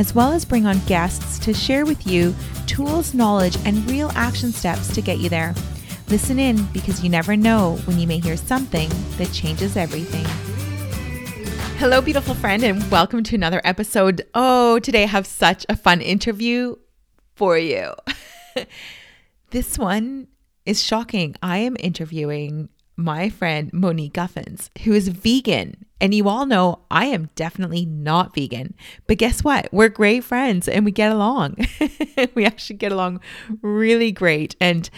as well as bring on guests to share with you tools, knowledge, and real action steps to get you there. Listen in because you never know when you may hear something that changes everything. Hello, beautiful friend, and welcome to another episode. Oh, today I have such a fun interview for you. this one is shocking. I am interviewing my friend Monique Guffens, who is vegan. And you all know I am definitely not vegan. But guess what? We're great friends and we get along. we actually get along really great. And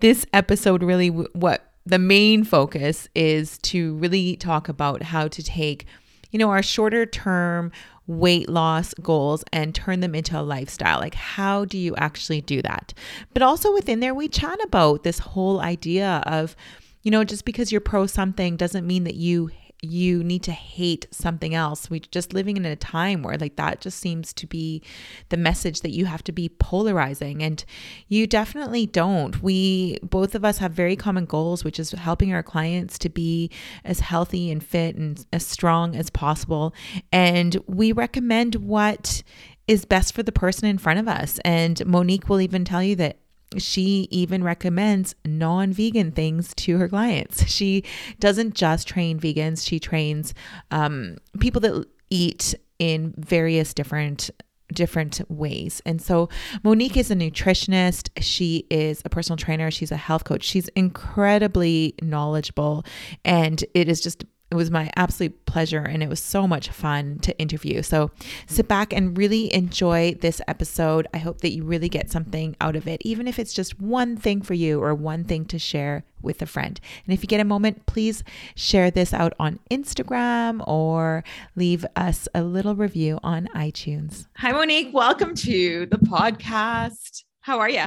this episode really, what the main focus is to really talk about how to take, you know, our shorter term weight loss goals and turn them into a lifestyle. Like, how do you actually do that? But also within there, we chat about this whole idea of, you know, just because you're pro something doesn't mean that you you need to hate something else. We just living in a time where like that just seems to be the message that you have to be polarizing and you definitely don't. We both of us have very common goals which is helping our clients to be as healthy and fit and as strong as possible and we recommend what is best for the person in front of us. And Monique will even tell you that she even recommends non vegan things to her clients. She doesn't just train vegans, she trains um, people that eat in various different different ways. And so Monique is a nutritionist, she is a personal trainer, she's a health coach. She's incredibly knowledgeable and it is just it was my absolute pleasure and it was so much fun to interview. So sit back and really enjoy this episode. I hope that you really get something out of it, even if it's just one thing for you or one thing to share with a friend. And if you get a moment, please share this out on Instagram or leave us a little review on iTunes. Hi, Monique. Welcome to the podcast. How are you?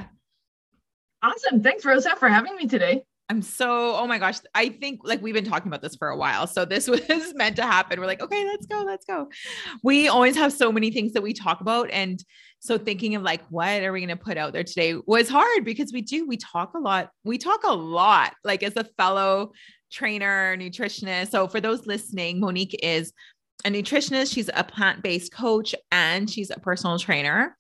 Awesome. Thanks, Rosa, for having me today. I'm so, oh my gosh. I think like we've been talking about this for a while. So this was meant to happen. We're like, okay, let's go, let's go. We always have so many things that we talk about. And so thinking of like, what are we going to put out there today was hard because we do, we talk a lot. We talk a lot, like as a fellow trainer, nutritionist. So for those listening, Monique is a nutritionist, she's a plant based coach, and she's a personal trainer.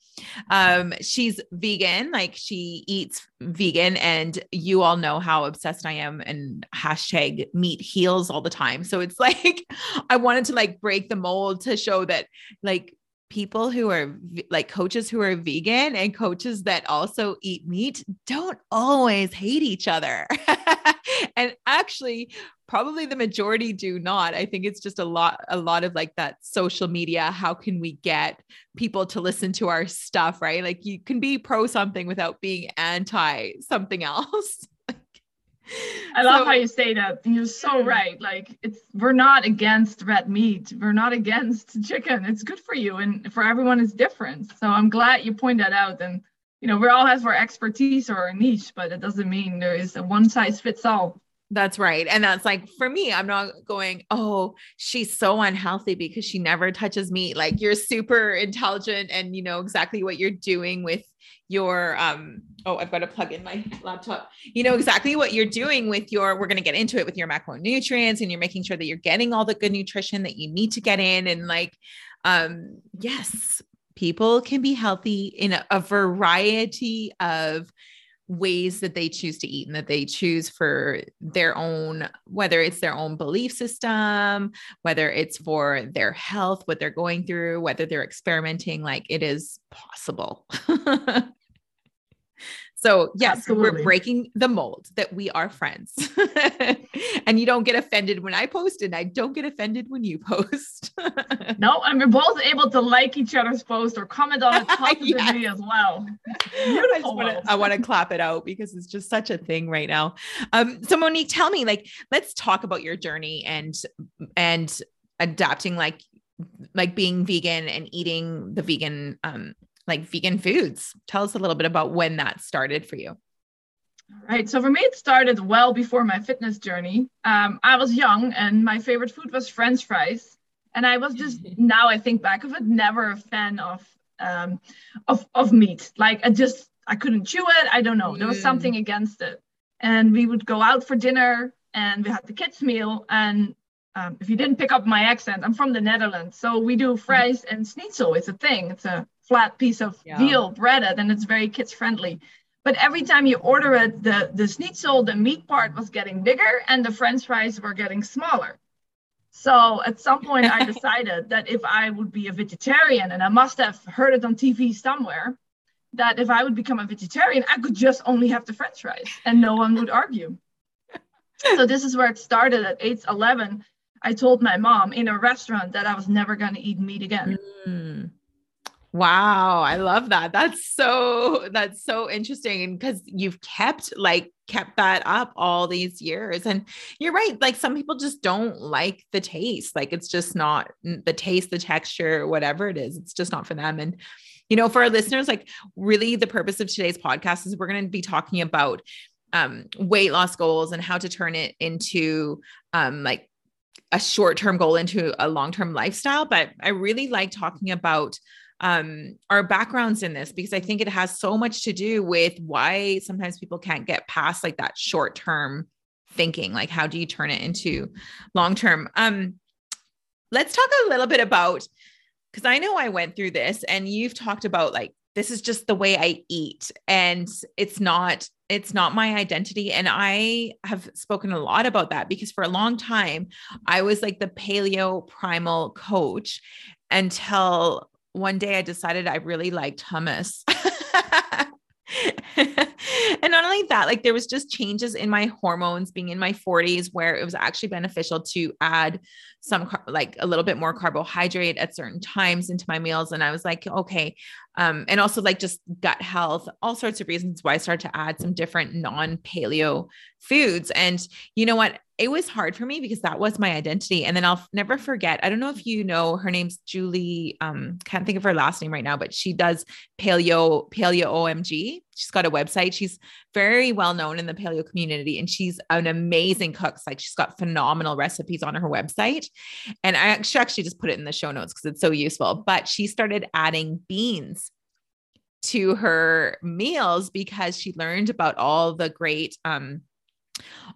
Um, she's vegan, like she eats vegan, and you all know how obsessed I am and hashtag meat heals all the time. So it's like I wanted to like break the mold to show that like people who are like coaches who are vegan and coaches that also eat meat don't always hate each other. and actually probably the majority do not. I think it's just a lot a lot of like that social media how can we get people to listen to our stuff right? Like you can be pro something without being anti something else I love so, how you say that. You're so right. Like it's we're not against red meat. We're not against chicken. It's good for you and for everyone it's different. So I'm glad you point that out and you know, we all have our expertise or our niche, but it doesn't mean there is a one size fits all. That's right. And that's like for me, I'm not going, oh, she's so unhealthy because she never touches meat. Like you're super intelligent and you know exactly what you're doing with your um oh I've got to plug in my laptop. You know exactly what you're doing with your we're going to get into it with your macronutrients and you're making sure that you're getting all the good nutrition that you need to get in and like um yes, people can be healthy in a, a variety of ways that they choose to eat and that they choose for their own whether it's their own belief system whether it's for their health what they're going through whether they're experimenting like it is possible So, yes, Absolutely. we're breaking the mold that we are friends. and you don't get offended when I post, and I don't get offended when you post. no, and we're both able to like each other's post or comment on it positively yes. as well. Beautiful. I want to clap it out because it's just such a thing right now. Um, so Monique, tell me, like, let's talk about your journey and and adapting like like being vegan and eating the vegan um like vegan foods. Tell us a little bit about when that started for you. Right. So for me, it started well before my fitness journey. Um, I was young and my favorite food was French fries. And I was just, now I think back of it, never a fan of, um, of, of meat. Like I just, I couldn't chew it. I don't know. There was mm. something against it. And we would go out for dinner and we had the kids meal. And um, if you didn't pick up my accent, I'm from the Netherlands. So we do fries and schnitzel. It's a thing. It's a flat piece of yeah. veal breaded and it's very kids friendly. But every time you order it, the, the schnitzel, the meat part was getting bigger and the french fries were getting smaller. So at some point, I decided that if I would be a vegetarian, and I must have heard it on TV somewhere, that if I would become a vegetarian, I could just only have the french fries and no one would argue. so this is where it started at age 11. I told my mom in a restaurant that I was never going to eat meat again. Mm. Wow, I love that. That's so that's so interesting because you've kept like kept that up all these years and you're right like some people just don't like the taste like it's just not the taste the texture whatever it is it's just not for them and you know for our listeners like really the purpose of today's podcast is we're going to be talking about um, weight loss goals and how to turn it into um, like a short-term goal into a long-term lifestyle but i really like talking about um, our backgrounds in this because I think it has so much to do with why sometimes people can't get past like that short term thinking. Like, how do you turn it into long term? Um, let's talk a little bit about because I know I went through this and you've talked about like this is just the way I eat and it's not it's not my identity and I have spoken a lot about that because for a long time I was like the paleo primal coach until one day I decided I really liked hummus. and not only that, like there was just changes in my hormones being in my 40s where it was actually beneficial to add some like a little bit more carbohydrate at certain times into my meals. And I was like, okay. Um, and also like just gut health, all sorts of reasons why I started to add some different non-paleo foods. And you know what? it was hard for me because that was my identity. And then I'll never forget. I don't know if you know her name's Julie. Um, can't think of her last name right now, but she does paleo, paleo OMG. She's got a website. She's very well known in the paleo community and she's an amazing cook. Like she's got phenomenal recipes on her website. And I actually, just put it in the show notes because it's so useful. But she started adding beans to her meals because she learned about all the great um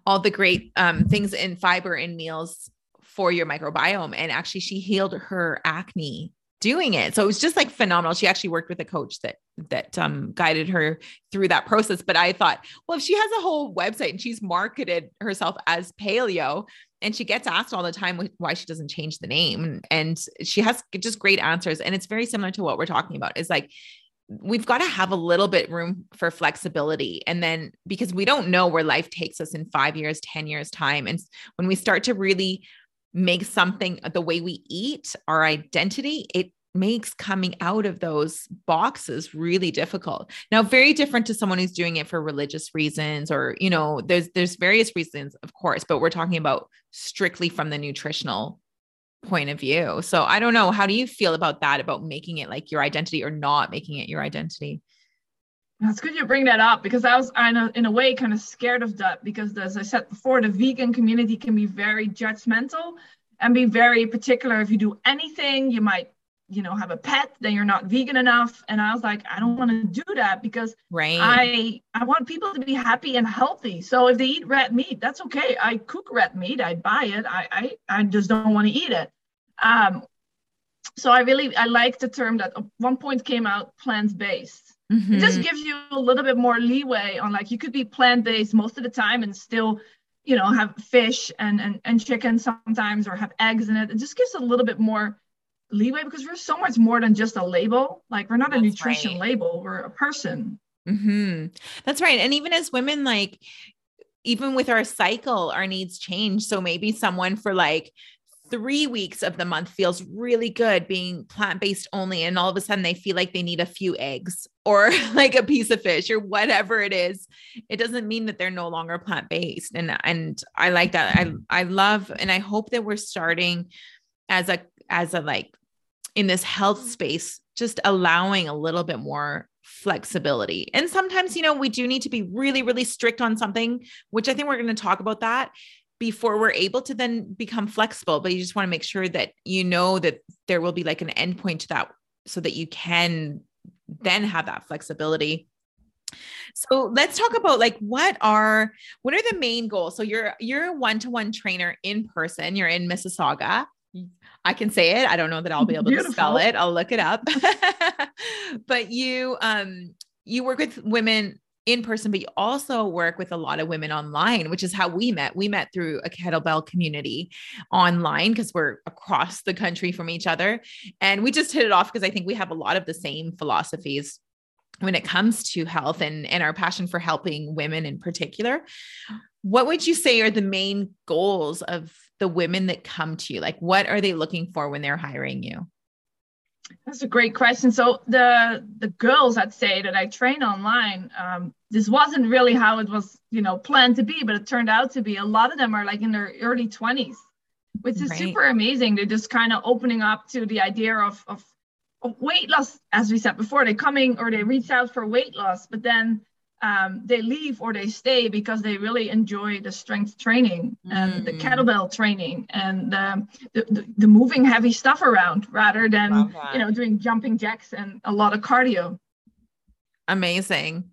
all the great um, things in fiber in meals for your microbiome. And actually, she healed her acne doing it. So it was just like phenomenal. She actually worked with a coach that that um, guided her through that process. But I thought, well, if she has a whole website and she's marketed herself as paleo, and she gets asked all the time why she doesn't change the name, and she has just great answers. And it's very similar to what we're talking about. Is like we've got to have a little bit room for flexibility and then because we don't know where life takes us in 5 years 10 years time and when we start to really make something uh, the way we eat our identity it makes coming out of those boxes really difficult now very different to someone who's doing it for religious reasons or you know there's there's various reasons of course but we're talking about strictly from the nutritional point of view. So I don't know. How do you feel about that, about making it like your identity or not making it your identity? That's good you bring that up because I was in a, in a way kind of scared of that because as I said before, the vegan community can be very judgmental and be very particular. If you do anything, you might, you know, have a pet, then you're not vegan enough. And I was like, I don't want to do that because right. I I want people to be happy and healthy. So if they eat red meat, that's okay. I cook red meat, I buy it. I I, I just don't want to eat it. Um, so I really I like the term that at one point came out plant based. Mm-hmm. It just gives you a little bit more leeway on like you could be plant based most of the time and still you know have fish and, and and chicken sometimes or have eggs in it. It just gives a little bit more leeway because we're so much more than just a label. Like we're not That's a nutrition right. label, we're a person. Mm-hmm. That's right. And even as women, like even with our cycle, our needs change. So maybe someone for like three weeks of the month feels really good being plant based only. And all of a sudden they feel like they need a few eggs or like a piece of fish or whatever it is. It doesn't mean that they're no longer plant based. And, and I like that. I, I love, and I hope that we're starting as a, as a like in this health space, just allowing a little bit more flexibility. And sometimes, you know, we do need to be really, really strict on something, which I think we're going to talk about that before we're able to then become flexible. But you just want to make sure that you know that there will be like an endpoint to that so that you can then have that flexibility. So let's talk about like what are what are the main goals? So you're you're a one-to-one trainer in person, you're in Mississauga. I can say it. I don't know that I'll be able Beautiful. to spell it. I'll look it up. but you um you work with women in person, but you also work with a lot of women online, which is how we met. We met through a kettlebell community online because we're across the country from each other. And we just hit it off because I think we have a lot of the same philosophies when it comes to health and, and our passion for helping women in particular. What would you say are the main goals of the women that come to you? Like, what are they looking for when they're hiring you? That's a great question. So the the girls, I'd say that I train online, um, this wasn't really how it was, you know, planned to be, but it turned out to be. A lot of them are like in their early twenties, which is right. super amazing. They're just kind of opening up to the idea of, of of weight loss, as we said before. They're coming or they reach out for weight loss, but then um, they leave or they stay because they really enjoy the strength training and mm. the kettlebell training and um, the, the, the, moving heavy stuff around rather than you know doing jumping jacks and a lot of cardio. Amazing.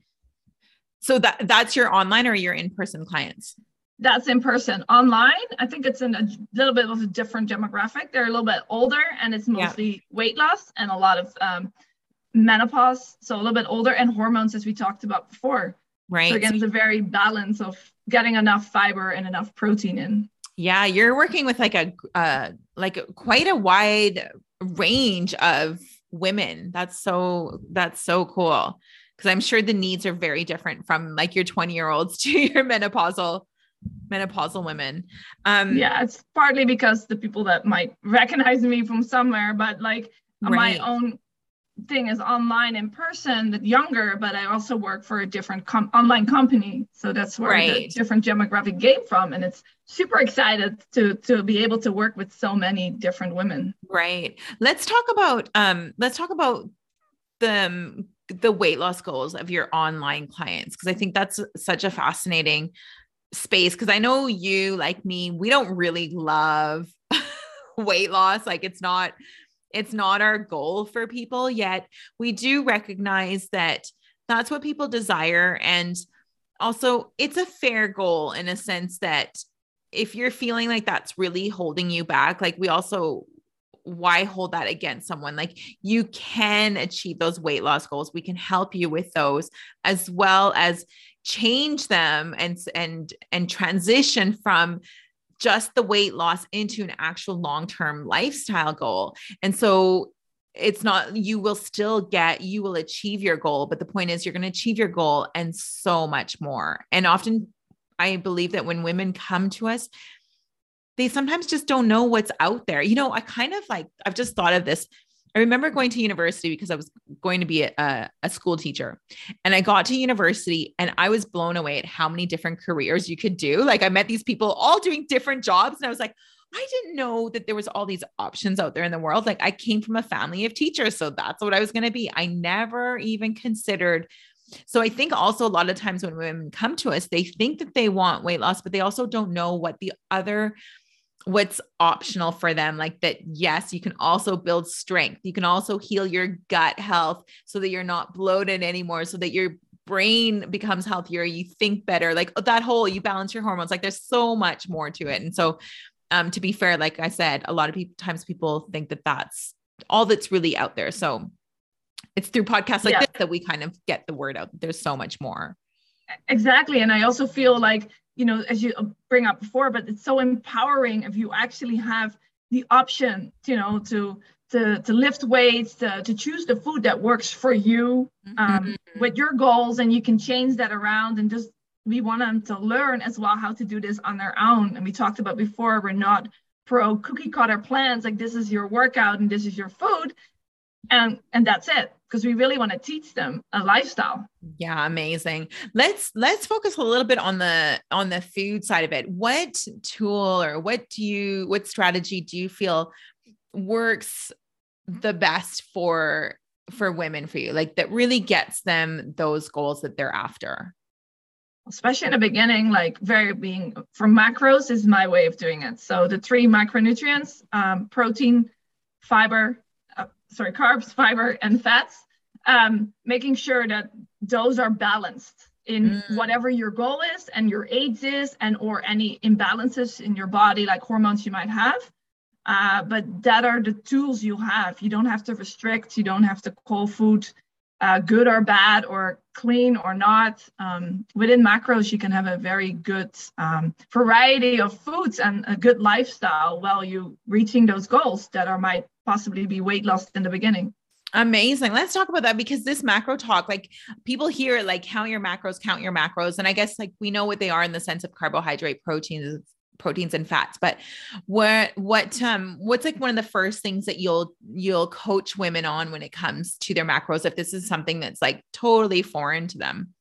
So that that's your online or your in-person clients? That's in person. Online i think it's in a little bit of a different demographic. They're a little bit older and it's mostly yeah. weight loss and a lot of um, menopause, so a little bit older, and hormones, as we talked about before. Right. So again, it's a very balance of getting enough fiber and enough protein in. Yeah, you're working with like a uh, like quite a wide range of women. That's so that's so cool because I'm sure the needs are very different from like your 20 year olds to your menopausal menopausal women. Um, yeah, it's partly because the people that might recognize me from somewhere, but like right. my own thing is online in person that younger but i also work for a different com- online company. So that's where right. the different demographic came from. And it's super excited to to be able to work with so many different women. Right. Let's talk about um let's talk about the the weight loss goals of your online clients because i think that's such a fascinating space. Because i know you like me we don't really love weight loss. Like it's not it's not our goal for people yet. We do recognize that that's what people desire. And also, it's a fair goal in a sense that if you're feeling like that's really holding you back, like we also why hold that against someone like you can achieve those weight loss goals we can help you with those as well as change them and and and transition from just the weight loss into an actual long term lifestyle goal. And so it's not, you will still get, you will achieve your goal. But the point is, you're going to achieve your goal and so much more. And often, I believe that when women come to us, they sometimes just don't know what's out there. You know, I kind of like, I've just thought of this I remember going to university because I was going to be a, a, school teacher. And I got to university and I was blown away at how many different careers you could do. Like I met these people all doing different jobs. And I was like, I didn't know that there was all these options out there in the world. Like I came from a family of teachers. So that's what I was going to be. I never even considered. So I think also a lot of times when women come to us, they think that they want weight loss, but they also don't know what the other what's optional for them like that yes you can also build strength. You can also heal your gut health so that you're not bloated anymore so that your brain becomes healthier you think better like that whole you balance your hormones like there's so much more to it. And so um to be fair like i said a lot of people times people think that that's all that's really out there. So it's through podcasts like yeah. this that we kind of get the word out there's so much more. Exactly. And i also feel like you know, as you bring up before, but it's so empowering if you actually have the option, you know, to to to lift weights, to to choose the food that works for you um, mm-hmm. with your goals, and you can change that around and just we want them to learn as well how to do this on their own. And we talked about before, we're not pro cookie cutter plans like this is your workout and this is your food, and and that's it because we really want to teach them a lifestyle. Yeah amazing. Let's let's focus a little bit on the on the food side of it. What tool or what do you what strategy do you feel works the best for for women for you like that really gets them those goals that they're after? Especially in the beginning like very being for macros is my way of doing it. So the three micronutrients um, protein fiber sorry carbs fiber and fats um, making sure that those are balanced in mm. whatever your goal is and your aids is and or any imbalances in your body like hormones you might have. Uh, but that are the tools you have. You don't have to restrict. You don't have to call food uh, good or bad or clean or not. Um, within macros you can have a very good um, variety of foods and a good lifestyle while you reaching those goals that are might possibly be weight loss in the beginning Amazing. Let's talk about that because this macro talk, like people hear like count your macros, count your macros. And I guess like we know what they are in the sense of carbohydrate, proteins, proteins and fats. But what what um what's like one of the first things that you'll you'll coach women on when it comes to their macros if this is something that's like totally foreign to them?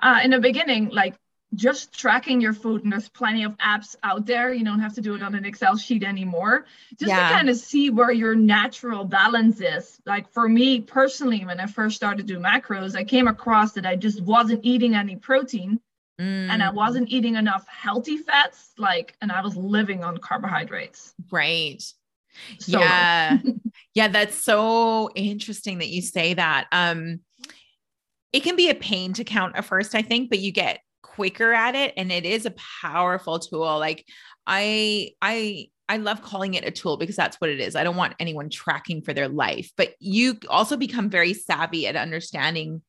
Uh, in the beginning, like just tracking your food and there's plenty of apps out there you don't have to do it on an excel sheet anymore just yeah. to kind of see where your natural balance is like for me personally when i first started to do macros i came across that i just wasn't eating any protein mm. and i mm. wasn't eating enough healthy fats like and i was living on carbohydrates right so, yeah yeah that's so interesting that you say that um it can be a pain to count at first i think but you get quicker at it and it is a powerful tool like i i I love calling it a tool because that's what it is. I don't want anyone tracking for their life, but you also become very savvy at understanding.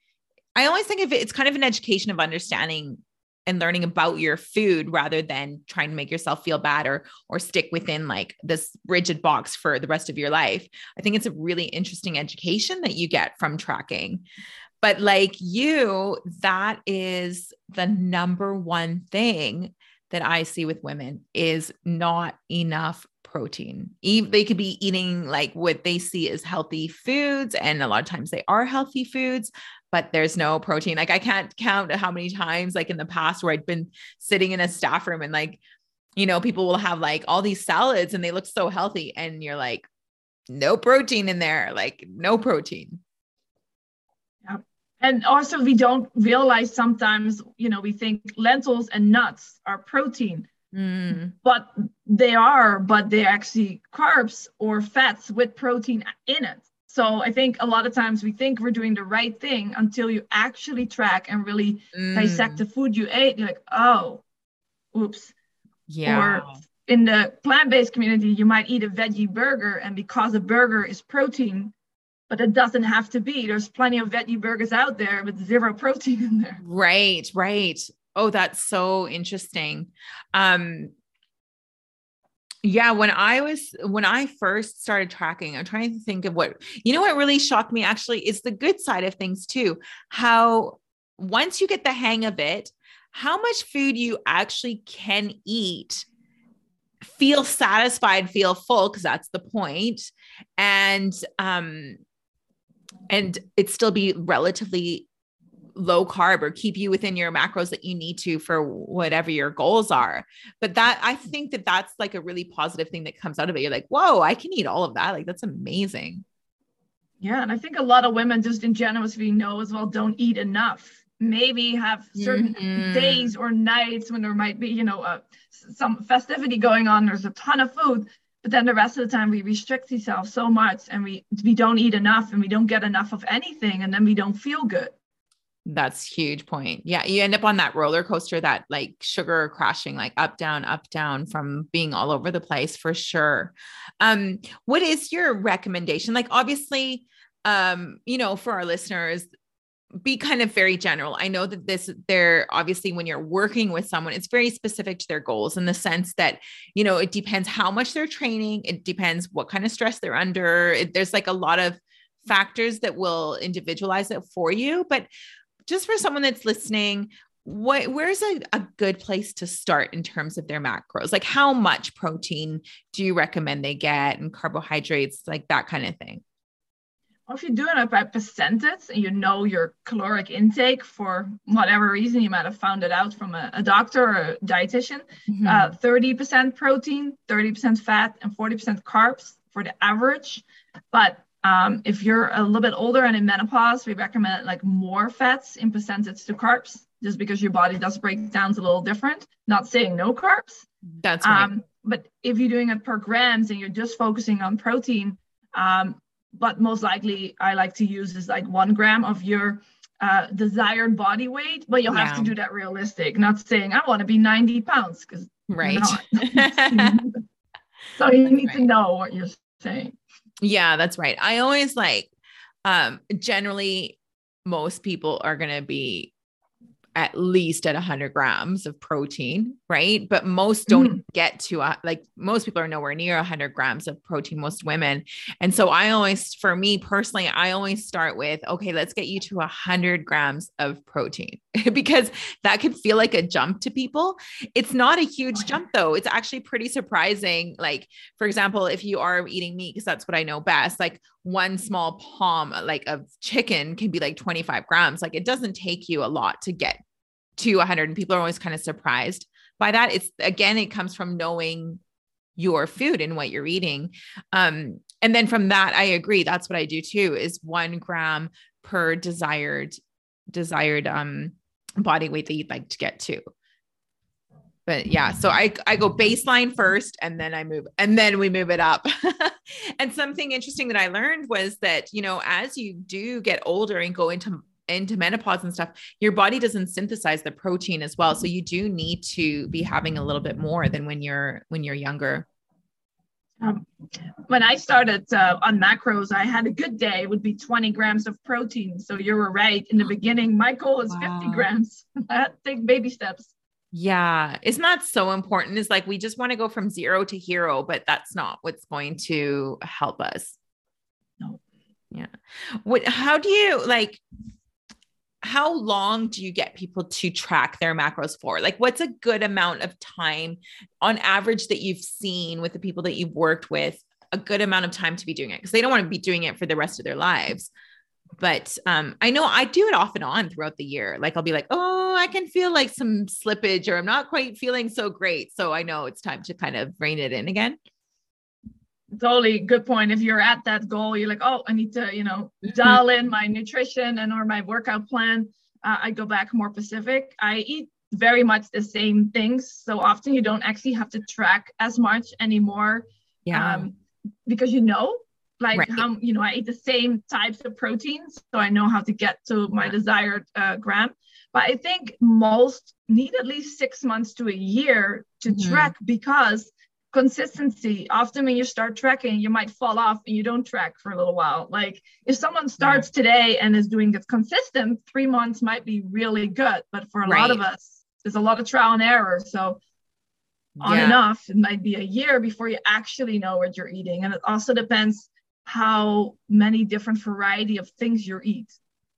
I always think of it, it's kind of an education of understanding and learning about your food rather than trying to make yourself feel bad or or stick within like this rigid box for the rest of your life. I think it's a really interesting education that you get from tracking. But like you, that is the number one thing that I see with women is not enough protein. They could be eating like what they see as healthy foods, and a lot of times they are healthy foods, but there's no protein. Like I can't count how many times, like in the past, where I'd been sitting in a staff room and like, you know, people will have like all these salads and they look so healthy, and you're like, no protein in there, like no protein and also we don't realize sometimes you know we think lentils and nuts are protein. Mm. but they are but they're actually carbs or fats with protein in it. So i think a lot of times we think we're doing the right thing until you actually track and really mm. dissect the food you ate. You're like oh oops. Yeah. Or in the plant-based community you might eat a veggie burger and because a burger is protein but it doesn't have to be. There's plenty of veggie burgers out there with zero protein in there. Right, right. Oh, that's so interesting. Um yeah, when I was when I first started tracking, I'm trying to think of what you know what really shocked me actually is the good side of things too. How once you get the hang of it, how much food you actually can eat feel satisfied feel full because that's the point and um and it still be relatively low carb or keep you within your macros that you need to for whatever your goals are. But that I think that that's like a really positive thing that comes out of it. You're like, whoa, I can eat all of that. Like that's amazing. Yeah. And I think a lot of women just in general, as we know as well, don't eat enough. Maybe have certain mm-hmm. days or nights when there might be, you know, uh, some festivity going on. There's a ton of food but then the rest of the time we restrict ourselves so much and we we don't eat enough and we don't get enough of anything and then we don't feel good. That's huge point. Yeah you end up on that roller coaster that like sugar crashing like up down up down from being all over the place for sure. Um what is your recommendation? Like obviously um you know for our listeners be kind of very general. I know that this, they're obviously when you're working with someone, it's very specific to their goals in the sense that, you know, it depends how much they're training, it depends what kind of stress they're under. It, there's like a lot of factors that will individualize it for you. But just for someone that's listening, what where's a, a good place to start in terms of their macros? Like how much protein do you recommend they get and carbohydrates, like that kind of thing? Or if you're doing it by percentage and you know your caloric intake for whatever reason, you might have found it out from a, a doctor or a dietitian. Mm-hmm. Uh, 30% protein, 30% fat, and 40% carbs for the average. But um, if you're a little bit older and in menopause, we recommend like more fats in percentage to carbs, just because your body does break down a little different. Not saying no carbs. That's right. Um, but if you're doing it per grams and you're just focusing on protein, um, but most likely I like to use is like one gram of your uh, desired body weight, but you'll have to do that realistic, not saying I want to be 90 pounds because right. so you need right. to know what you're saying. Yeah, that's right. I always like um generally most people are going to be at least at 100 grams of protein, right? But most don't mm. get to a, like most people are nowhere near 100 grams of protein, most women. And so I always, for me personally, I always start with, okay, let's get you to 100 grams of protein because that can feel like a jump to people. It's not a huge jump though. It's actually pretty surprising. Like, for example, if you are eating meat, because that's what I know best, like one small palm like of chicken can be like 25 grams like it doesn't take you a lot to get to 100 and people are always kind of surprised by that it's again it comes from knowing your food and what you're eating. Um and then from that i agree that's what i do too is one gram per desired desired um body weight that you'd like to get to. But yeah so i i go baseline first and then i move and then we move it up. And something interesting that i learned was that you know as you do get older and go into into menopause and stuff, your body doesn't synthesize the protein as well. So you do need to be having a little bit more than when you're when you're younger. Um, when I started uh, on macros, I had a good day It would be 20 grams of protein. So you were right in the beginning. My goal is wow. 50 grams. I take baby steps. Yeah, it's not so important. It's like we just want to go from zero to hero, but that's not what's going to help us. No. Yeah. What? How do you like? How long do you get people to track their macros for? Like, what's a good amount of time on average that you've seen with the people that you've worked with? A good amount of time to be doing it because they don't want to be doing it for the rest of their lives. But um, I know I do it off and on throughout the year. Like, I'll be like, oh, I can feel like some slippage or I'm not quite feeling so great. So I know it's time to kind of rein it in again totally good point if you're at that goal you're like oh i need to you know mm-hmm. dial in my nutrition and or my workout plan uh, i go back more specific i eat very much the same things so often you don't actually have to track as much anymore yeah um, because you know like right. how you know i eat the same types of proteins so i know how to get to my desired uh, gram but i think most need at least six months to a year to mm-hmm. track because consistency. Often when you start tracking you might fall off and you don't track for a little while. Like if someone starts today and is doing it consistent three months might be really good. But for a right. lot of us there's a lot of trial and error. So on yeah. and off it might be a year before you actually know what you're eating. And it also depends how many different variety of things you eat.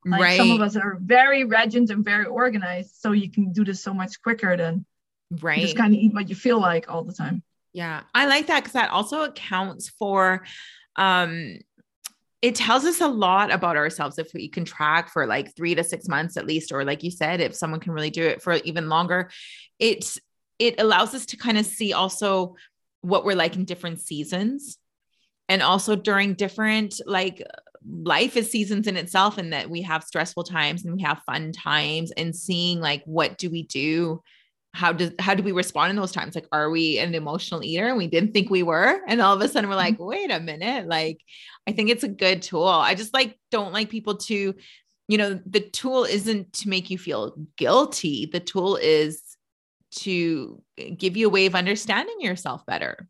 Like right. some of us are very regiment and very organized so you can do this so much quicker than right just kind of eat what you feel like all the time yeah, I like that because that also accounts for um it tells us a lot about ourselves if we can track for like three to six months at least, or like you said, if someone can really do it for even longer, it it allows us to kind of see also what we're like in different seasons and also during different like life is seasons in itself and that we have stressful times and we have fun times and seeing like what do we do how does how do we respond in those times? Like are we an emotional eater? And we didn't think we were. And all of a sudden we're like mm-hmm. wait a minute. Like i think it's a good tool. I just like don't like people to you know the tool isn't to make you feel guilty. The tool is to give you a way of understanding yourself better.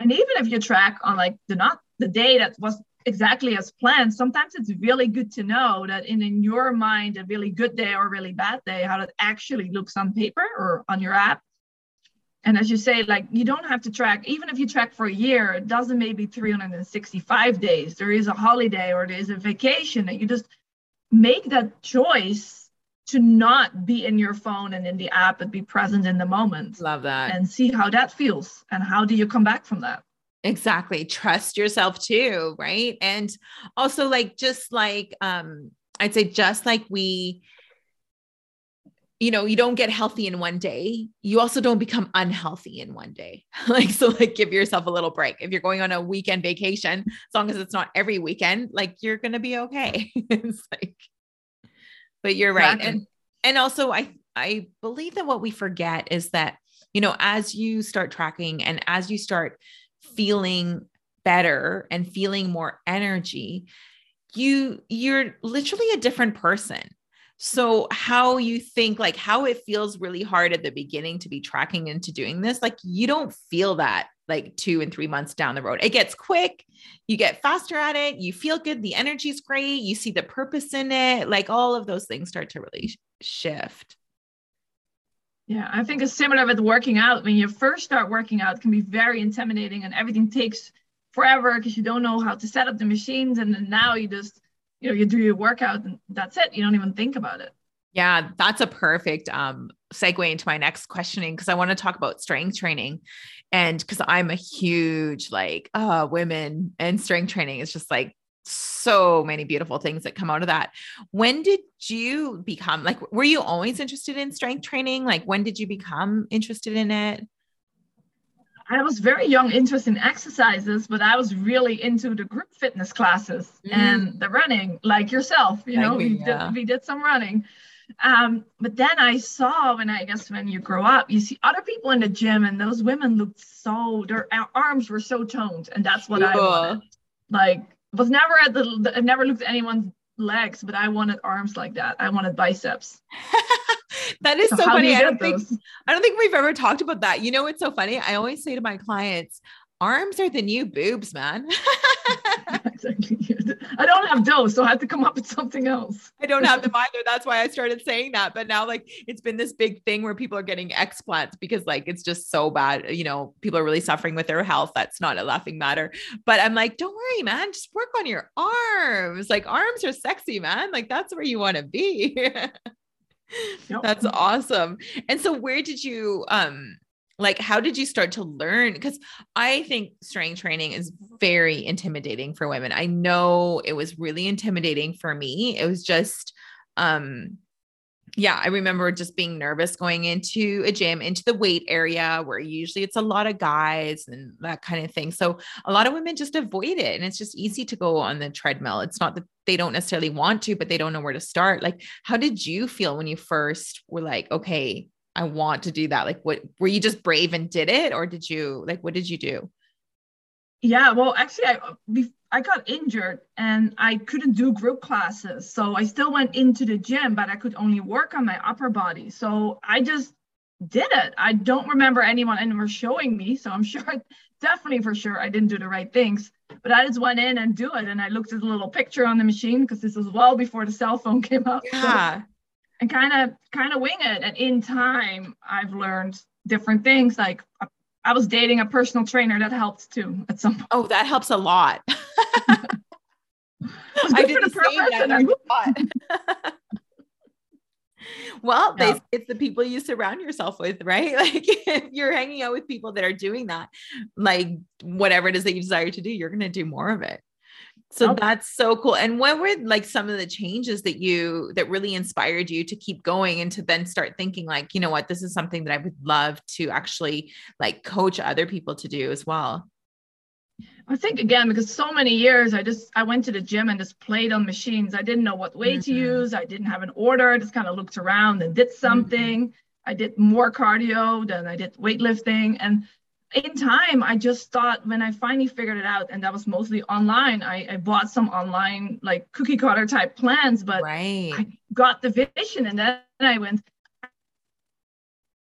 And even if you track on like the not the day that was exactly as planned. Sometimes it's really good to know that in, in your mind a really good day or really bad day how it actually looks on paper or on your app. And as you say like you don't have to track even if you track for a year it doesn't maybe 365 days. There is a holiday or there is a vacation that you just make that choice to not be in your phone and in the app but be present in the moment love that. and see how that feels and how do you come back from that Exactly. Trust yourself too, right? And also like just like um I'd say just like we you know, you don't get healthy in one day. You also don't become unhealthy in one day. like, so like give yourself a little break. If you're going on a weekend vacation, as long as it's not every weekend, like you're going to be okay. it's like, but you're right. And, and also I, I believe that what we forget is that, you know, as you start tracking and as you start feeling better and feeling more energy, you, you're literally a different person so, how you think, like how it feels really hard at the beginning to be tracking into doing this, like you don't feel that like two and three months down the road. It gets quick, you get faster at it, you feel good, the energy's great, you see the purpose in it, like all of those things start to really shift. Yeah, I think it's similar with working out. When you first start working out, it can be very intimidating and everything takes forever because you don't know how to set up the machines. And then now you just you know, you do your workout and that's it. You don't even think about it. Yeah, that's a perfect um, segue into my next questioning because I want to talk about strength training. And because I'm a huge like uh women and strength training is just like so many beautiful things that come out of that. When did you become like were you always interested in strength training? Like when did you become interested in it? I was very young, interested in exercises, but I was really into the group fitness classes mm. and the running, like yourself. You know, we, yeah. did, we did some running. Um, but then I saw when I guess when you grow up, you see other people in the gym, and those women looked so their arms were so toned, and that's what cool. I wanted. Like, was never at the, I never looked at anyone's legs, but I wanted arms like that. I wanted biceps. that is so, so funny. Do I don't think I don't think we've ever talked about that. You know what's so funny? I always say to my clients, arms are the new boobs, man. exactly. I don't have those, so I had to come up with something else. I don't have them either. That's why I started saying that. But now, like, it's been this big thing where people are getting explants because, like, it's just so bad. You know, people are really suffering with their health. That's not a laughing matter. But I'm like, don't worry, man. Just work on your arms. Like, arms are sexy, man. Like, that's where you want to be. Yep. That's awesome. And so where did you um like how did you start to learn because I think strength training is very intimidating for women. I know it was really intimidating for me. It was just um yeah, I remember just being nervous going into a gym, into the weight area where usually it's a lot of guys and that kind of thing. So a lot of women just avoid it. And it's just easy to go on the treadmill. It's not that they don't necessarily want to, but they don't know where to start. Like, how did you feel when you first were like, okay, I want to do that? Like, what were you just brave and did it? Or did you, like, what did you do? Yeah, well, actually, I I got injured and I couldn't do group classes. So I still went into the gym, but I could only work on my upper body. So I just did it. I don't remember anyone anywhere showing me. So I'm sure, definitely for sure, I didn't do the right things. But I just went in and do it. And I looked at the little picture on the machine because this was well before the cell phone came out. Yeah. So, and kind of kind of wing it. And in time, I've learned different things like I was dating a personal trainer that helped too at some point. Oh, that helps a lot. I did the same that. well, yeah. they, it's the people you surround yourself with, right? Like if you're hanging out with people that are doing that, like whatever it is that you desire to do, you're going to do more of it. So okay. that's so cool. And what were like some of the changes that you that really inspired you to keep going and to then start thinking like, you know what, this is something that I would love to actually like coach other people to do as well? I think again because so many years I just I went to the gym and just played on machines. I didn't know what weight mm-hmm. to use. I didn't have an order. I just kind of looked around and did something. Mm-hmm. I did more cardio than I did weightlifting and in time, I just thought when I finally figured it out, and that was mostly online, I, I bought some online like cookie cutter type plans, but right. I got the vision and then I went,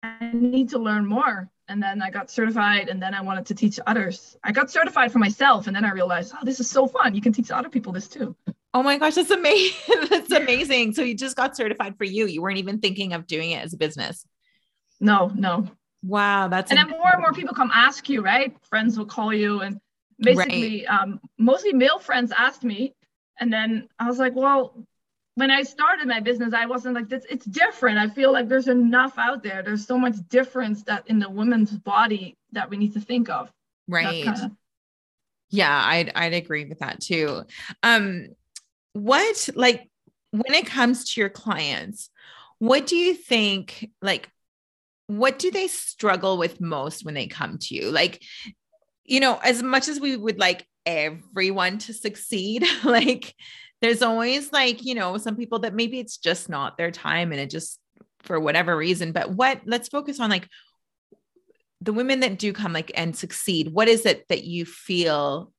I need to learn more. And then I got certified and then I wanted to teach others. I got certified for myself and then I realized, oh, this is so fun. You can teach other people this too. Oh my gosh, that's amazing. that's amazing. So you just got certified for you. You weren't even thinking of doing it as a business. No, no. Wow, that's and then more and more people come ask you, right? Friends will call you, and basically, right. um, mostly male friends asked me, and then I was like, well, when I started my business, I wasn't like this. It's different. I feel like there's enough out there. There's so much difference that in the woman's body that we need to think of. Right. Kinda... Yeah, I'd I'd agree with that too. Um, what like when it comes to your clients, what do you think like what do they struggle with most when they come to you? Like you know as much as we would like everyone to succeed like there's always like you know some people that maybe it's just not their time and it just for whatever reason but what let's focus on like the women that do come like and succeed what is it that you feel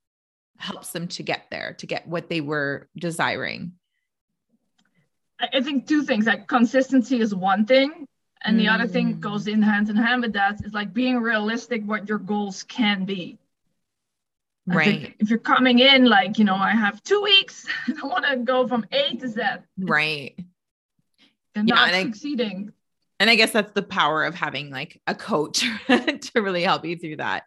helps them to get there to get what they were desiring? I think two things like consistency is one thing and the mm. other thing mm. goes in hand in hand with that is like being realistic what your goals can be right if you're coming in like you know i have two weeks i want to go from a to z right and yeah, not and succeeding and I guess that's the power of having like a coach to really help you through that.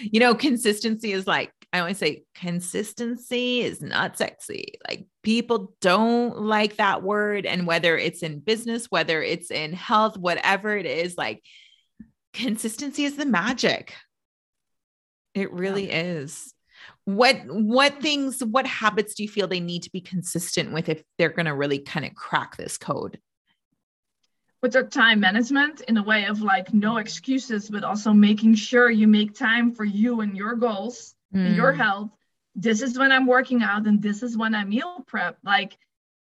You know, consistency is like, I always say, consistency is not sexy. Like, people don't like that word. And whether it's in business, whether it's in health, whatever it is, like, consistency is the magic. It really yeah. is. What what things, what habits do you feel they need to be consistent with if they're going to really kind of crack this code? with their time management in a way of like no excuses, but also making sure you make time for you and your goals mm. your mm. health. This is when I'm working out and this is when I meal prep. Like,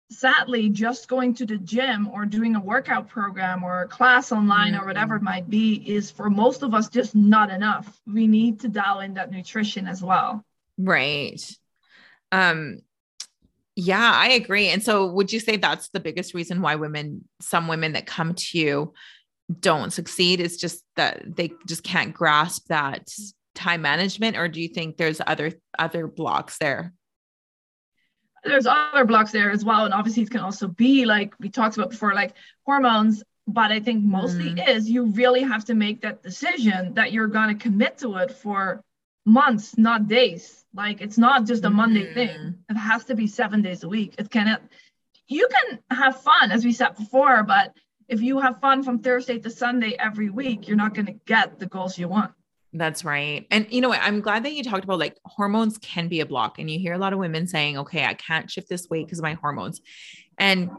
sadly, just going to the gym or doing a workout program or a class online mm. or whatever it might be is for most of us just not enough. We need to dial in that nutrition as well. Right. Um, yeah, I agree. And so would you say that's the biggest reason why women, some women that come to you don't succeed is just that they just can't grasp that time management or do you think there's other other blocks there? There's other blocks there as well and obviously it can also be like we talked about before like hormones but I think mostly mm. is you really have to make that decision that you're going to commit to it for months, not days. Like it's not just a Monday mm-hmm. thing. It has to be seven days a week. It cannot. You can have fun, as we said before, but if you have fun from Thursday to Sunday every week, you're not going to get the goals you want. That's right. And you know what? I'm glad that you talked about like hormones can be a block. And you hear a lot of women saying, okay, I can't shift this weight because of my hormones. And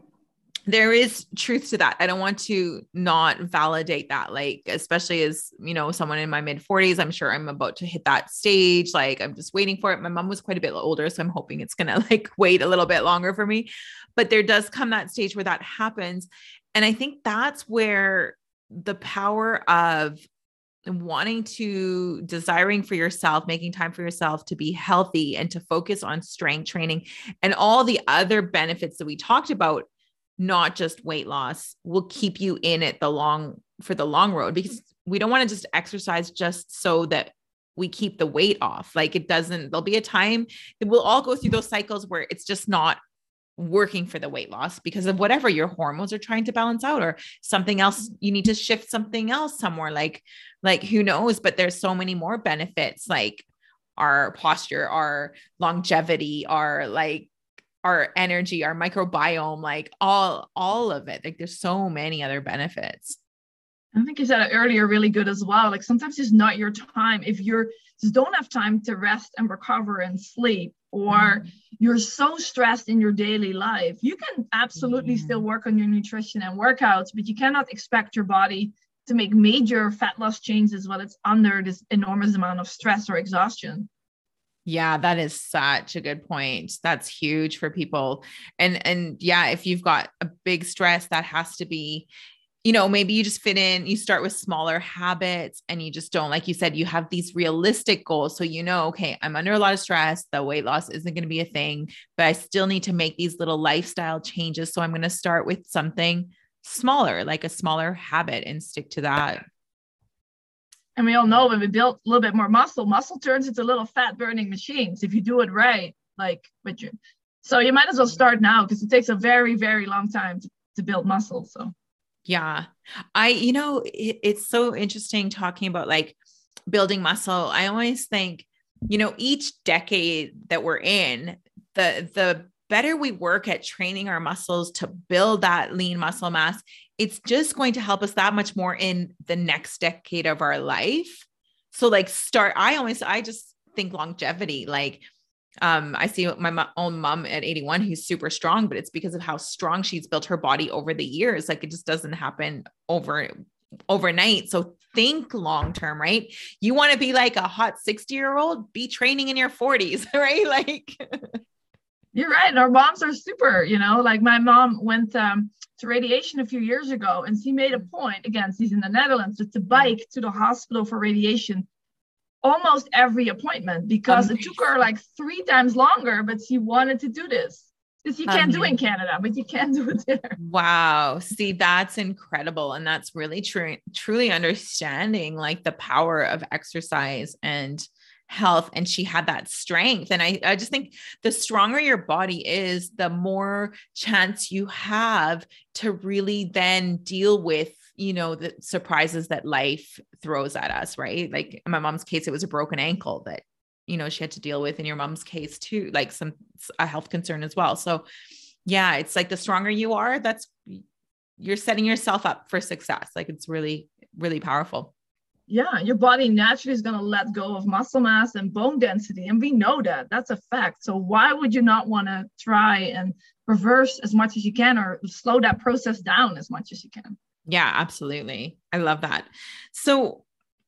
there is truth to that. I don't want to not validate that. Like, especially as, you know, someone in my mid 40s, I'm sure I'm about to hit that stage. Like, I'm just waiting for it. My mom was quite a bit older. So I'm hoping it's going to like wait a little bit longer for me. But there does come that stage where that happens. And I think that's where the power of wanting to desiring for yourself making time for yourself to be healthy and to focus on strength training and all the other benefits that we talked about not just weight loss will keep you in it the long for the long road because we don't want to just exercise just so that we keep the weight off. Like it doesn't there'll be a time that we'll all go through those cycles where it's just not working for the weight loss because of whatever your hormones are trying to balance out or something else mm-hmm. you need to shift something else somewhere like like who knows but there's so many more benefits like our posture our longevity our like our energy, our microbiome, like all all of it. Like there's so many other benefits. I think you said it earlier really good as well. Like sometimes it's not your time. If you're just don't have time to rest and recover and sleep, or you're so stressed in your daily life, you can absolutely mm. still work on your nutrition and workouts, but you cannot expect your body to make major fat loss changes while it's under this enormous amount of stress or exhaustion. Yeah, that is such a good point. That's huge for people. And and yeah, if you've got a big stress that has to be you know, maybe you just fit in, you start with smaller habits and you just don't like you said you have these realistic goals so you know, okay, I'm under a lot of stress, the weight loss isn't going to be a thing, but I still need to make these little lifestyle changes so I'm going to start with something smaller, like a smaller habit and stick to that. And we all know when we build a little bit more muscle, muscle turns into little fat burning machines if you do it right. Like with you. So you might as well start now because it takes a very, very long time to, to build muscle. So yeah. I, you know, it, it's so interesting talking about like building muscle. I always think, you know, each decade that we're in, the the better we work at training our muscles to build that lean muscle mass, it's just going to help us that much more in the next decade of our life. So like start I always I just think longevity like um, I see my mo- own mom at 81 who's super strong, but it's because of how strong she's built her body over the years. Like it just doesn't happen over overnight. So think long term, right? You want to be like a hot 60 year old, be training in your 40s, right? Like you're right. Our moms are super, you know, like my mom went um, to radiation a few years ago and she made a point, again, she's in the Netherlands, to bike to the hospital for radiation almost every appointment because Amazing. it took her like three times longer, but she wanted to do this. This you can't do in Canada, but you can do it there. Wow. See, that's incredible. And that's really true, truly understanding like the power of exercise and health and she had that strength and I, I just think the stronger your body is the more chance you have to really then deal with you know the surprises that life throws at us right like in my mom's case it was a broken ankle that you know she had to deal with in your mom's case too like some a health concern as well so yeah it's like the stronger you are that's you're setting yourself up for success like it's really really powerful yeah, your body naturally is going to let go of muscle mass and bone density. And we know that. That's a fact. So, why would you not want to try and reverse as much as you can or slow that process down as much as you can? Yeah, absolutely. I love that. So,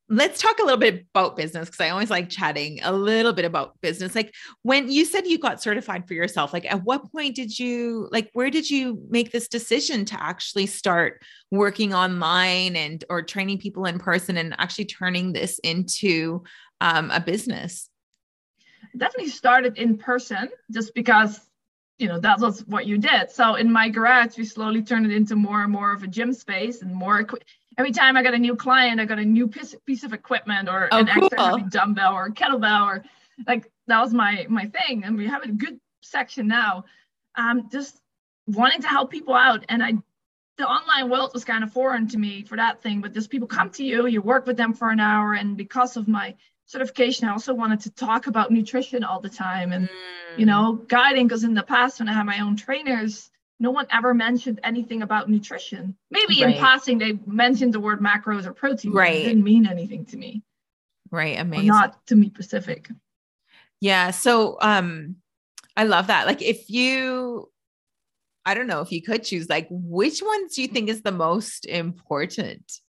let's talk a little bit about business because I always like chatting a little bit about business. Like when you said you got certified for yourself, like at what point did you like where did you make this decision to actually start working online and or training people in person and actually turning this into um, a business? Definitely started in person just because you know that was what you did. So in my garage, we slowly turned it into more and more of a gym space and more every time I got a new client, I got a new piece, piece of equipment or oh, an cool. extra heavy dumbbell or kettlebell or like that was my my thing. And we have a good section now. Um, just wanting to help people out. And I the online world was kind of foreign to me for that thing, but just people come to you, you work with them for an hour. And because of my certification, I also wanted to talk about nutrition all the time and, mm. you know, guiding. Because in the past, when I had my own trainers, no one ever mentioned anything about nutrition. Maybe right. in passing they mentioned the word macros or protein. Right. It didn't mean anything to me. Right. Amazing. Or not to me specific. Yeah. So um I love that. Like if you I don't know if you could choose like which ones do you think is the most important?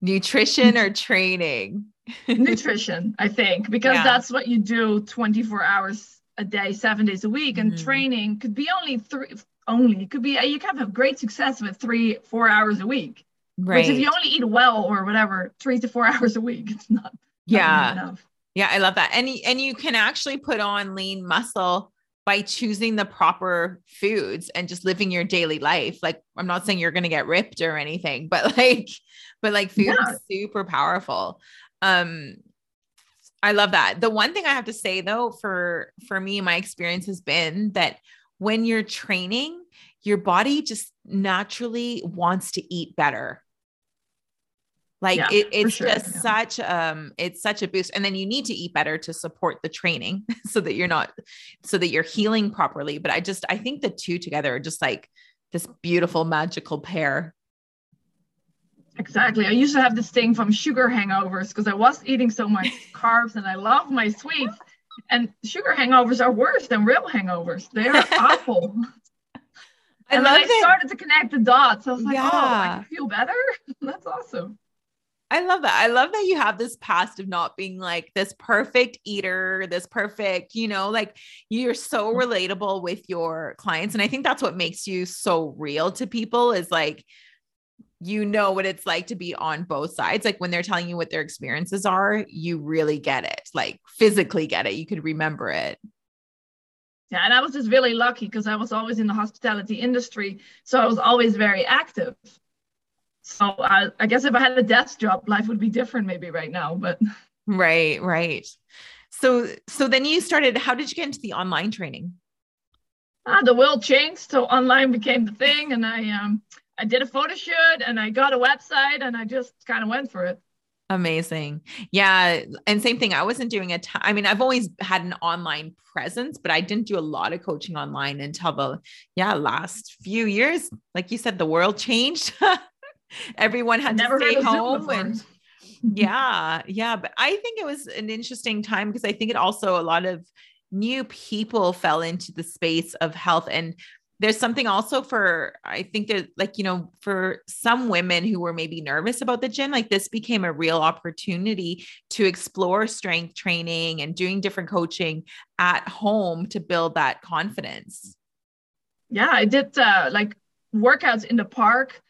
Nutrition or training? Nutrition, I think, because yeah. that's what you do 24 hours a day, seven days a week. And mm-hmm. training could be only three, only. It could be you can have great success with three, four hours a week. Right. Which if you only eat well or whatever, three to four hours a week, it's not. Yeah. Not yeah, I love that. And and you can actually put on lean muscle by choosing the proper foods and just living your daily life. Like I'm not saying you're going to get ripped or anything, but like but like food yeah. is super powerful. Um I love that. The one thing I have to say though for for me my experience has been that when you're training, your body just naturally wants to eat better. Like yeah, it, it's sure. just yeah. such um it's such a boost. And then you need to eat better to support the training so that you're not so that you're healing properly. But I just I think the two together are just like this beautiful magical pair. Exactly. I used to have this thing from sugar hangovers because I was eating so much carbs and I love my sweets. And sugar hangovers are worse than real hangovers. They are awful. I and then I it. started to connect the dots. I was like, yeah. oh, I feel better. That's awesome. I love that. I love that you have this past of not being like this perfect eater, this perfect, you know, like you're so relatable with your clients. And I think that's what makes you so real to people is like you know what it's like to be on both sides. Like when they're telling you what their experiences are, you really get it, like physically get it. You could remember it. Yeah, and I was just really lucky because I was always in the hospitality industry. So I was always very active. So I, I guess if I had a desk job, life would be different maybe right now. But right, right. So so then you started, how did you get into the online training? Ah, the world changed. So online became the thing. And I um I did a photo shoot and I got a website and I just kind of went for it. Amazing. Yeah. And same thing. I wasn't doing a ton. I mean, I've always had an online presence, but I didn't do a lot of coaching online until the, yeah, last few years. Like you said, the world changed. Everyone had Never to stay home. And yeah. Yeah. But I think it was an interesting time because I think it also, a lot of, new people fell into the space of health and there's something also for i think that like you know for some women who were maybe nervous about the gym like this became a real opportunity to explore strength training and doing different coaching at home to build that confidence. Yeah i did uh, like workouts in the park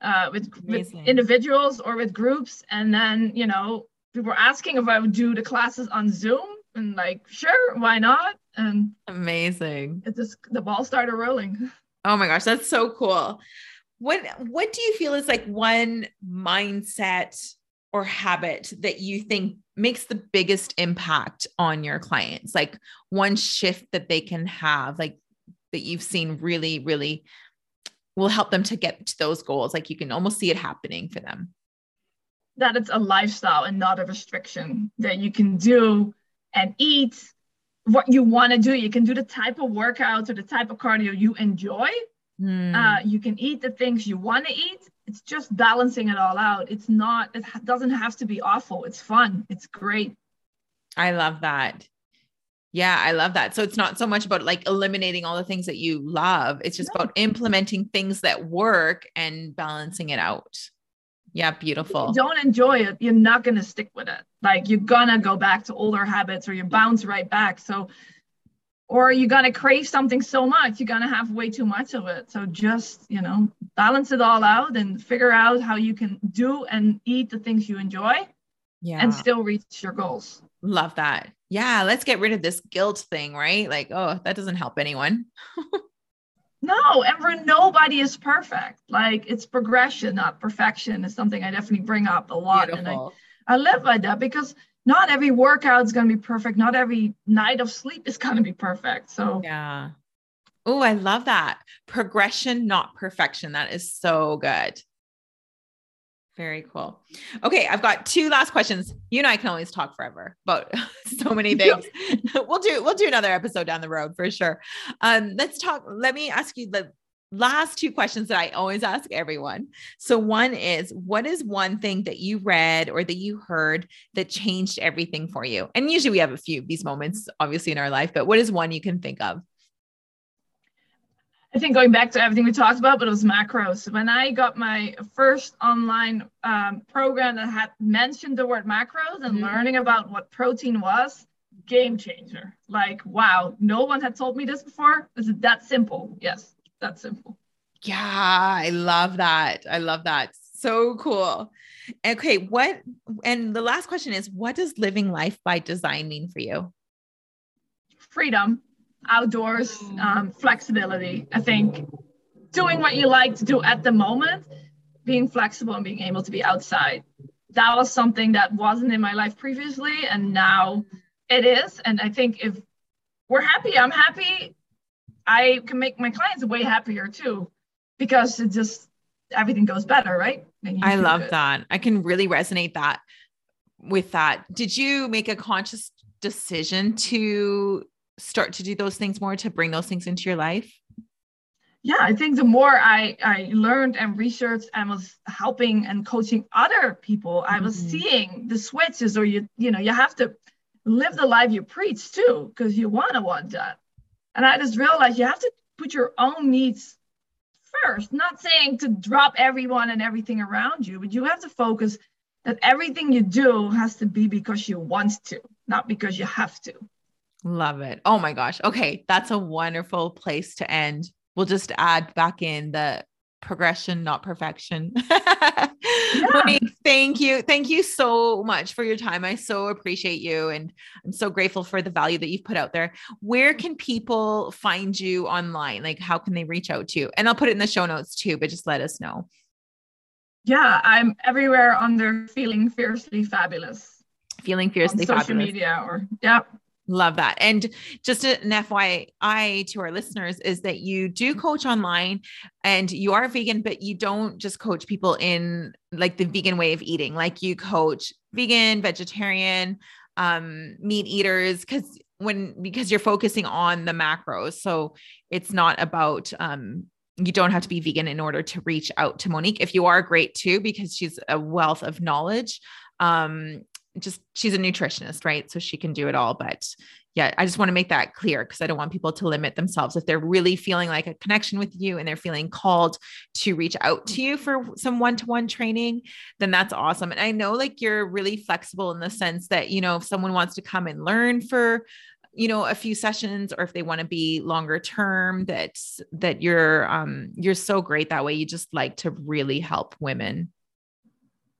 uh, with, with individuals or with groups. And then you know people were asking if i would do the classes on zoom and like sure why not? And amazing. it just the ball started rolling. Oh my gosh that's so cool. What what do you feel is like one mindset or habit that you think makes the biggest impact on your clients? Like one shift that they can have like that you've seen really really will help them to get to those goals? Like you can almost see it happening for them. That it's a lifestyle and not a restriction that you can do and eat what you want to do. You can do the type of workouts or the type of cardio you enjoy. Mm. Uh, you can eat the things you want to eat. It's just balancing it all out. It's not, it doesn't have to be awful. It's fun. It's great. I love that. Yeah, I love that. So it's not so much about like eliminating all the things that you love. It's just no. about implementing things that work and balancing it out. Yeah, beautiful. don't enjoy it, you're not going to stick with it. Like you're going to go back to older habits or you bounce right back. So, or you're going to crave something so much, you're going to have way too much of it. So just, you know, balance it all out and figure out how you can do and eat the things you enjoy yeah. and still reach your goals. Love that. Yeah, let's get rid of this guilt thing, right? Like, oh, that doesn't help anyone. No, ever nobody is perfect. Like it's progression, not perfection, is something I definitely bring up a lot. Beautiful. And I, I live by that because not every workout is going to be perfect. Not every night of sleep is going to be perfect. So, yeah. Oh, I love that. Progression, not perfection. That is so good. Very cool. Okay, I've got two last questions. You and I can always talk forever about so many things. we'll do we'll do another episode down the road for sure. Um, let's talk. Let me ask you the last two questions that I always ask everyone. So one is what is one thing that you read or that you heard that changed everything for you? And usually we have a few of these moments obviously in our life, but what is one you can think of? I think going back to everything we talked about, but it was macros. When I got my first online um, program that had mentioned the word macros and mm-hmm. learning about what protein was, game changer. Like, wow, no one had told me this before. Is it that simple? Yes, that simple. Yeah, I love that. I love that. So cool. Okay, what and the last question is what does living life by design mean for you? Freedom outdoors, um, flexibility. I think doing what you like to do at the moment, being flexible and being able to be outside. That was something that wasn't in my life previously, and now it is. And I think if we're happy, I'm happy. I can make my clients way happier too, because it just everything goes better, right? I love good. that. I can really resonate that with that. Did you make a conscious decision to start to do those things more to bring those things into your life? Yeah, I think the more I, I learned and researched and was helping and coaching other people, I was mm-hmm. seeing the switches or you, you know, you have to live the life you preach too, because you want to want that. And I just realized you have to put your own needs first, not saying to drop everyone and everything around you, but you have to focus that everything you do has to be because you want to, not because you have to. Love it. Oh my gosh. Okay. That's a wonderful place to end. We'll just add back in the progression, not perfection. yeah. Monique, thank you. Thank you so much for your time. I so appreciate you. And I'm so grateful for the value that you've put out there. Where can people find you online? Like, how can they reach out to you? And I'll put it in the show notes too, but just let us know. Yeah, I'm everywhere under Feeling Fiercely Fabulous. Feeling Fiercely social Fabulous. Social media or, yeah. Love that. And just an FYI to our listeners is that you do coach online and you are vegan, but you don't just coach people in like the vegan way of eating. Like you coach vegan, vegetarian, um, meat eaters, because when because you're focusing on the macros. So it's not about um you don't have to be vegan in order to reach out to Monique. If you are great too, because she's a wealth of knowledge. Um, just she's a nutritionist, right? So she can do it all. But yeah, I just want to make that clear because I don't want people to limit themselves. If they're really feeling like a connection with you and they're feeling called to reach out to you for some one to one training, then that's awesome. And I know like you're really flexible in the sense that, you know, if someone wants to come and learn for, you know a few sessions or if they want to be longer term that that you're um you're so great that way you just like to really help women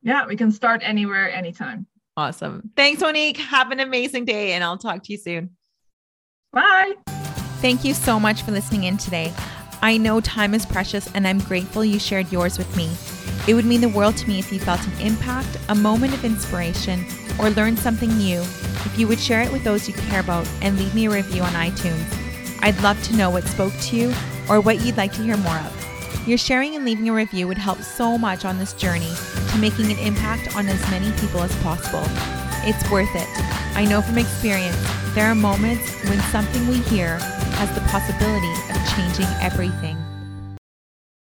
yeah we can start anywhere anytime Awesome. Thanks, Monique. Have an amazing day, and I'll talk to you soon. Bye. Thank you so much for listening in today. I know time is precious, and I'm grateful you shared yours with me. It would mean the world to me if you felt an impact, a moment of inspiration, or learned something new. If you would share it with those you care about and leave me a review on iTunes. I'd love to know what spoke to you or what you'd like to hear more of. Your sharing and leaving a review would help so much on this journey to making an impact on as many people as possible. It's worth it. I know from experience, there are moments when something we hear has the possibility of changing everything.